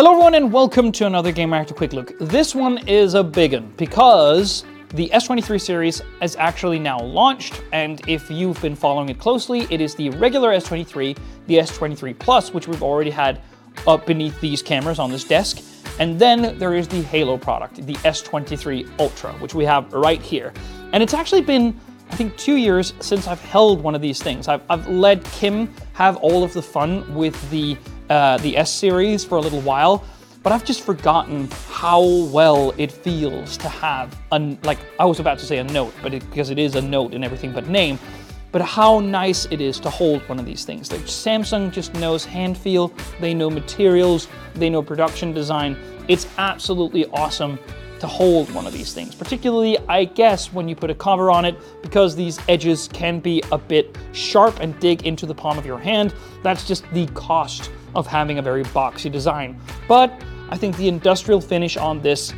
Hello everyone and welcome to another Gamereactor Quick Look. This one is a big one because the S23 series is actually now launched and if you've been following it closely, it is the regular S23, the S23 Plus, which we've already had up beneath these cameras on this desk. And then there is the Halo product, the S23 Ultra, which we have right here. And it's actually been, I think, two years since I've held one of these things. I've, I've let Kim have all of the fun with the uh, the S series for a little while, but I've just forgotten how well it feels to have a, like, I was about to say a note, but it, because it is a note in everything but name, but how nice it is to hold one of these things. Like Samsung just knows hand feel, they know materials, they know production design. It's absolutely awesome to hold one of these things, particularly, I guess, when you put a cover on it, because these edges can be a bit sharp and dig into the palm of your hand. That's just the cost of having a very boxy design. But I think the industrial finish on this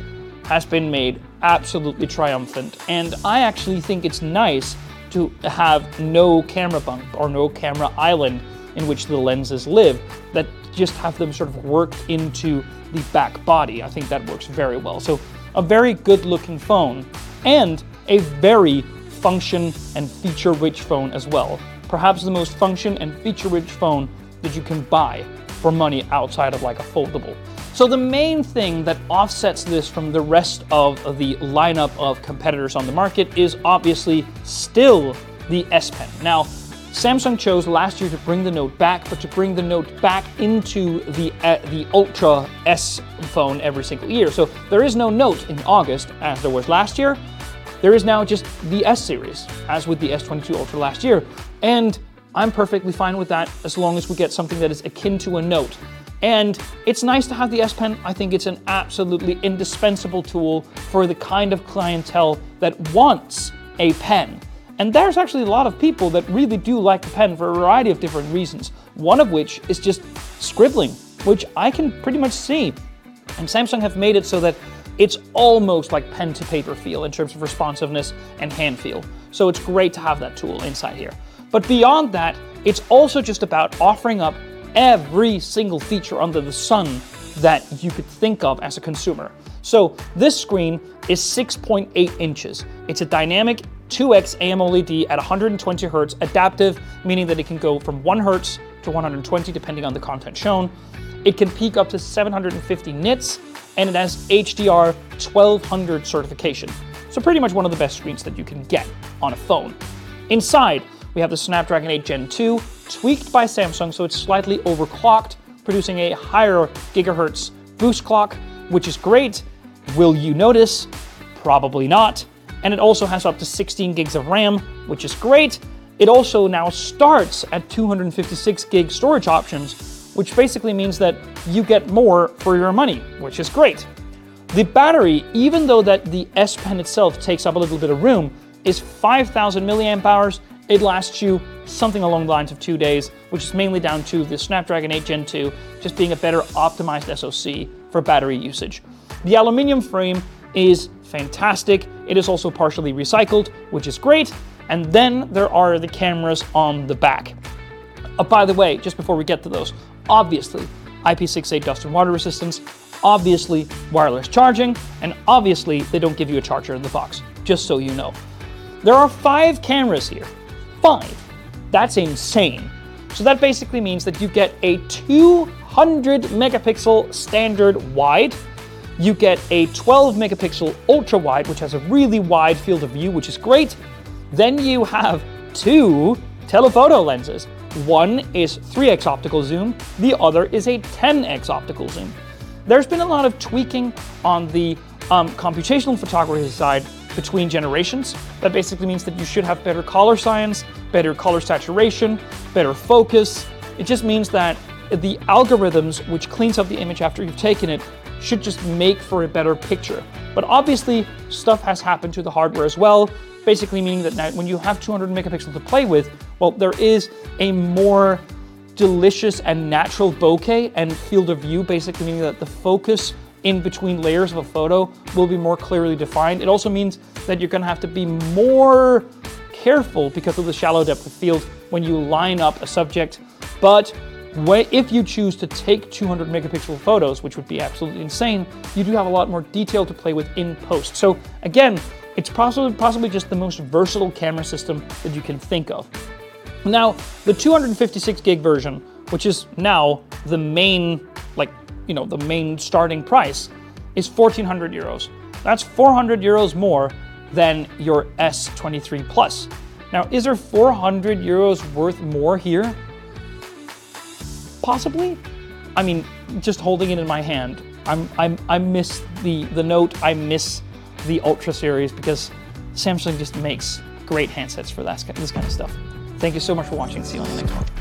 has been made absolutely triumphant, and I actually think it's nice to have no camera bump or no camera island in which the lenses live, that just have them sort of worked into the back body. I think that works very well. So a very good looking phone and a very function and feature rich phone as well. Perhaps the most function and feature rich phone that you can buy for money outside of like a foldable. So the main thing that offsets this from the rest of the lineup of competitors on the market is obviously still the S Pen. Now, Samsung chose last year to bring the Note back, but to bring the Note back into the uh, the Ultra S phone every single year. So there is no Note in August as there was last year. There is now just the S series, as with the S22 Ultra last year. And I'm perfectly fine with that as long as we get something that is akin to a note. And it's nice to have the S Pen. I think it's an absolutely indispensable tool for the kind of clientele that wants a pen. And there's actually a lot of people that really do like the pen for a variety of different reasons. One of which is just scribbling, which I can pretty much see. And Samsung have made it so that it's almost like pen to paper feel in terms of responsiveness and hand feel. So it's great to have that tool inside here. But beyond that, it's also just about offering up every single feature under the sun that you could think of as a consumer. So this screen is 6.8 inches. It's a dynamic 2x AMOLED at 120 Hz adaptive, meaning that it can go from 1 Hz to 120 depending on the content shown. It can peak up to 750 nits, and it has HDR 1200 certification. So pretty much one of the best screens that you can get on a phone. Inside, we have the Snapdragon 8 Gen 2, tweaked by Samsung so it's slightly overclocked, producing a higher gigahertz boost clock, which is great. Will you notice? Probably not. And it also has up to 16 gigs of RAM, which is great. It also now starts at 256 gig storage options, which basically means that you get more for your money, which is great. The battery, even though that the S Pen itself takes up a little bit of room, is 5,000 milliamp hours it lasts you something along the lines of two days, which is mainly down to the Snapdragon 8 Gen 2 just being a better optimized SoC for battery usage. The aluminium frame is fantastic. It is also partially recycled, which is great. And then there are the cameras on the back. Oh, by the way, just before we get to those, obviously IP68 dust and water resistance, obviously wireless charging, and obviously they don't give you a charger in the box, just so you know. There are five cameras here, five. That's insane. So that basically means that you get a 200 megapixel standard wide. You get a 12 megapixel ultra wide, which has a really wide field of view, which is great. Then you have two telephoto lenses. One is 3x optical zoom, the other is a 10x optical zoom. There's been a lot of tweaking on the um, computational photography side between generations. That basically means that you should have better color science, better color saturation, better focus. It just means that the algorithms which cleans up the image after you've taken it should just make for a better picture. But obviously, stuff has happened to the hardware as well, basically meaning that now when you have 200 megapixels to play with, well, there is a more delicious and natural bokeh and field of view, basically meaning that the focus in between layers of a photo will be more clearly defined. It also means that you're gonna have to be more careful because of the shallow depth of field when you line up a subject. But if you choose to take 200 megapixel photos, which would be absolutely insane, you do have a lot more detail to play with in post. So again, it's possibly, possibly just the most versatile camera system that you can think of. Now, the 256 gig version, which is now the main, you know, the main starting price, is 1400 euros. That's 400 euros more than your S23 Plus. Now, is there 400 euros worth more here? Possibly. I mean, just holding it in my hand, I'm, I'm, I miss the, the Note, I miss the Ultra series because Samsung just makes great handsets for that, this kind of stuff. Thank you so much for watching. See you on the next one.